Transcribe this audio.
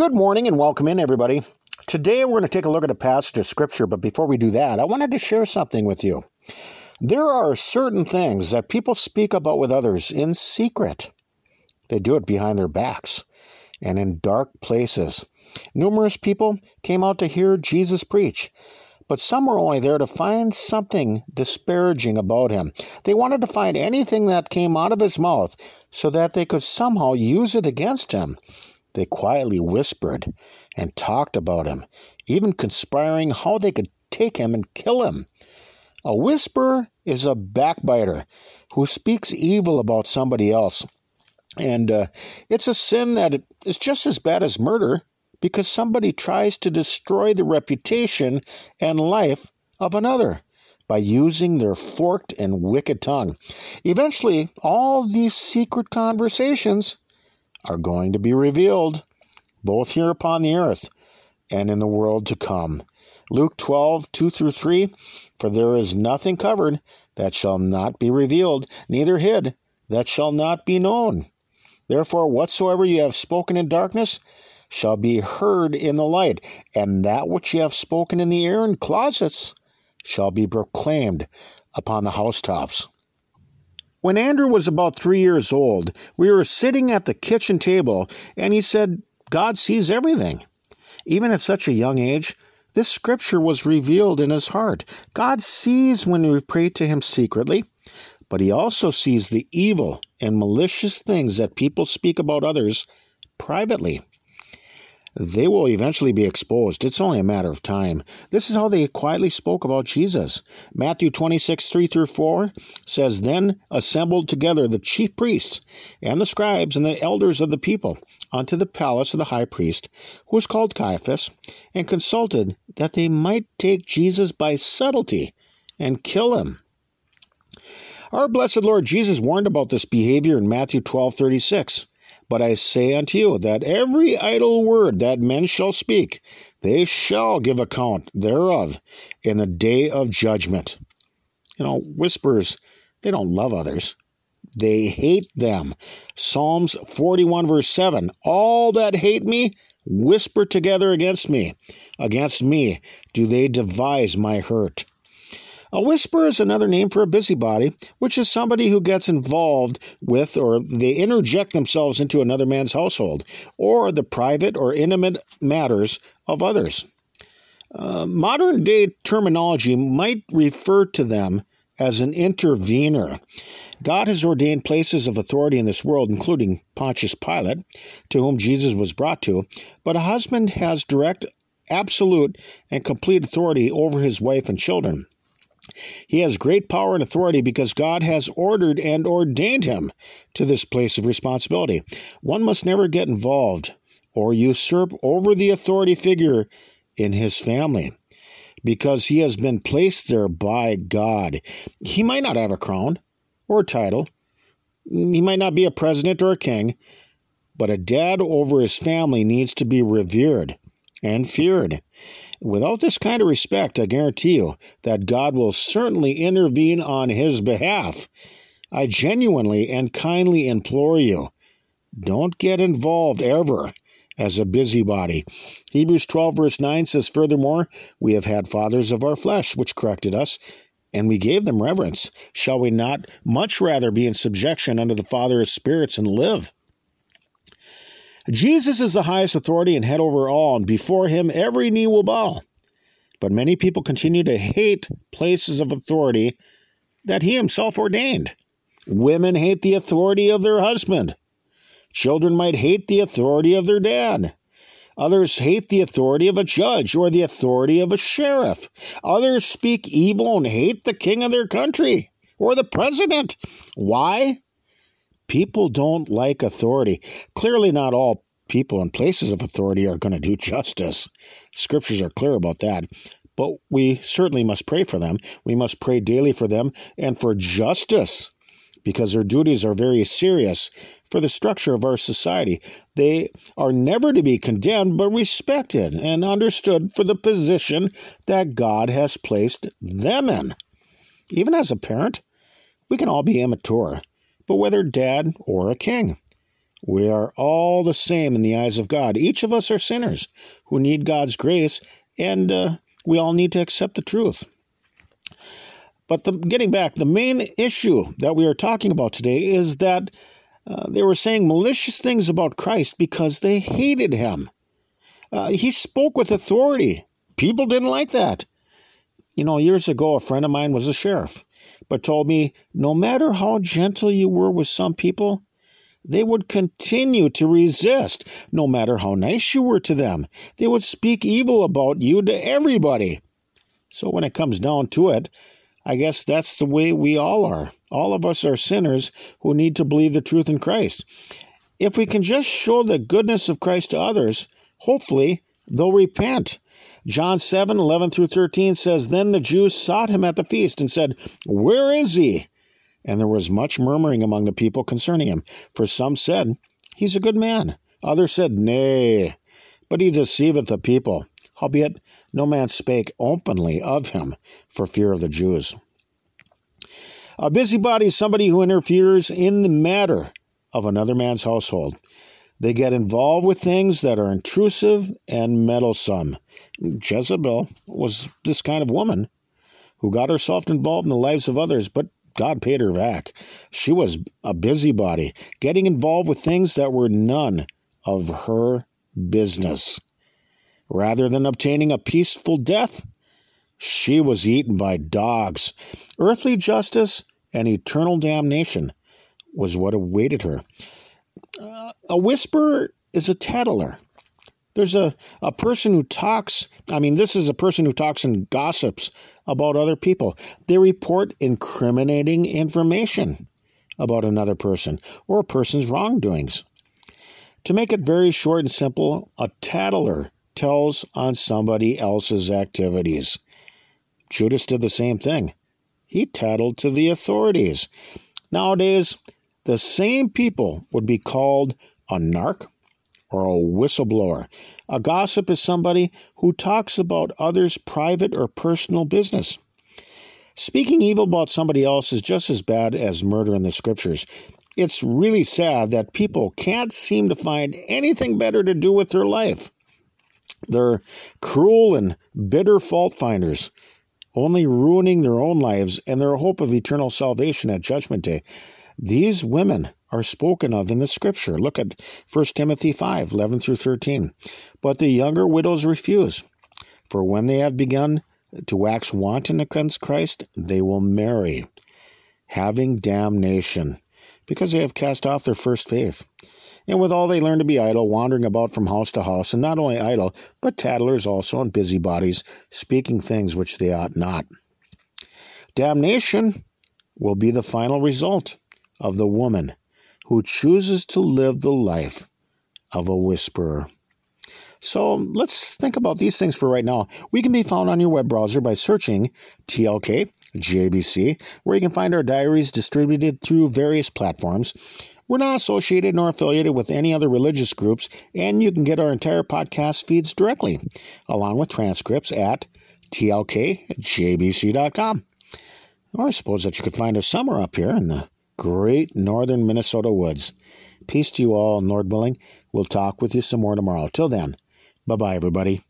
Good morning and welcome in, everybody. Today we're going to take a look at a passage of Scripture, but before we do that, I wanted to share something with you. There are certain things that people speak about with others in secret. They do it behind their backs and in dark places. Numerous people came out to hear Jesus preach, but some were only there to find something disparaging about him. They wanted to find anything that came out of his mouth so that they could somehow use it against him. They quietly whispered and talked about him, even conspiring how they could take him and kill him. A whisper is a backbiter who speaks evil about somebody else. And uh, it's a sin that is just as bad as murder because somebody tries to destroy the reputation and life of another by using their forked and wicked tongue. Eventually, all these secret conversations are going to be revealed, both here upon the earth and in the world to come. Luke 12, 2 through 3 For there is nothing covered that shall not be revealed, neither hid that shall not be known. Therefore, whatsoever you have spoken in darkness shall be heard in the light, and that which you have spoken in the air in closets shall be proclaimed upon the housetops. When Andrew was about three years old, we were sitting at the kitchen table, and he said, God sees everything. Even at such a young age, this scripture was revealed in his heart. God sees when we pray to him secretly, but he also sees the evil and malicious things that people speak about others privately they will eventually be exposed. It's only a matter of time. This is how they quietly spoke about Jesus. Matthew 26, 3 through 4 says, Then assembled together the chief priests and the scribes and the elders of the people unto the palace of the high priest, who was called Caiaphas, and consulted that they might take Jesus by subtlety and kill him. Our blessed Lord Jesus warned about this behavior in Matthew 12, 36. But I say unto you that every idle word that men shall speak, they shall give account thereof in the day of judgment. You know, whispers, they don't love others. They hate them. Psalms 41, verse 7 All that hate me whisper together against me. Against me do they devise my hurt. A whisperer is another name for a busybody, which is somebody who gets involved with or they interject themselves into another man's household or the private or intimate matters of others. Uh, modern day terminology might refer to them as an intervener. God has ordained places of authority in this world, including Pontius Pilate, to whom Jesus was brought to, but a husband has direct, absolute, and complete authority over his wife and children. He has great power and authority because God has ordered and ordained him to this place of responsibility. One must never get involved or usurp over the authority figure in his family because he has been placed there by God. He might not have a crown or a title, he might not be a president or a king, but a dad over his family needs to be revered and feared. Without this kind of respect, I guarantee you that God will certainly intervene on his behalf. I genuinely and kindly implore you don't get involved ever as a busybody. Hebrews 12, verse 9 says, Furthermore, we have had fathers of our flesh which corrected us, and we gave them reverence. Shall we not much rather be in subjection unto the Father of spirits and live? Jesus is the highest authority and head over all, and before him every knee will bow. But many people continue to hate places of authority that he himself ordained. Women hate the authority of their husband. Children might hate the authority of their dad. Others hate the authority of a judge or the authority of a sheriff. Others speak evil and hate the king of their country or the president. Why? People don't like authority. Clearly, not all people in places of authority are going to do justice. Scriptures are clear about that. But we certainly must pray for them. We must pray daily for them and for justice because their duties are very serious for the structure of our society. They are never to be condemned, but respected and understood for the position that God has placed them in. Even as a parent, we can all be immature but whether dad or a king. We are all the same in the eyes of God. Each of us are sinners who need God's grace, and uh, we all need to accept the truth. But the, getting back, the main issue that we are talking about today is that uh, they were saying malicious things about Christ because they hated him. Uh, he spoke with authority. People didn't like that. You know, years ago, a friend of mine was a sheriff, but told me no matter how gentle you were with some people, they would continue to resist. No matter how nice you were to them, they would speak evil about you to everybody. So when it comes down to it, I guess that's the way we all are. All of us are sinners who need to believe the truth in Christ. If we can just show the goodness of Christ to others, hopefully they'll repent. John 7 11 through 13 says, Then the Jews sought him at the feast and said, Where is he? And there was much murmuring among the people concerning him. For some said, He's a good man. Others said, Nay, but he deceiveth the people. Howbeit, no man spake openly of him for fear of the Jews. A busybody is somebody who interferes in the matter of another man's household. They get involved with things that are intrusive and meddlesome. Jezebel was this kind of woman who got herself involved in the lives of others, but God paid her back. She was a busybody, getting involved with things that were none of her business. Rather than obtaining a peaceful death, she was eaten by dogs. Earthly justice and eternal damnation was what awaited her. Uh, a whisperer is a tattler. There's a, a person who talks, I mean, this is a person who talks and gossips about other people. They report incriminating information about another person or a person's wrongdoings. To make it very short and simple, a tattler tells on somebody else's activities. Judas did the same thing. He tattled to the authorities. Nowadays, the same people would be called a narc or a whistleblower. A gossip is somebody who talks about others' private or personal business. Speaking evil about somebody else is just as bad as murder in the scriptures. It's really sad that people can't seem to find anything better to do with their life. They're cruel and bitter fault finders, only ruining their own lives and their hope of eternal salvation at Judgment Day. These women are spoken of in the scripture. Look at 1 Timothy 5 11 through 13. But the younger widows refuse, for when they have begun to wax wanton against Christ, they will marry, having damnation, because they have cast off their first faith. And with all they learn to be idle, wandering about from house to house, and not only idle, but tattlers also and busybodies, speaking things which they ought not. Damnation will be the final result of the woman who chooses to live the life of a whisperer. So let's think about these things for right now. We can be found on your web browser by searching TLK JBC, where you can find our diaries distributed through various platforms. We're not associated nor affiliated with any other religious groups, and you can get our entire podcast feeds directly, along with transcripts at tlkjbc.com. Or I suppose that you could find us somewhere up here in the great northern Minnesota woods. Peace to you all, Lord willing. We'll talk with you some more tomorrow. Till then, bye bye, everybody.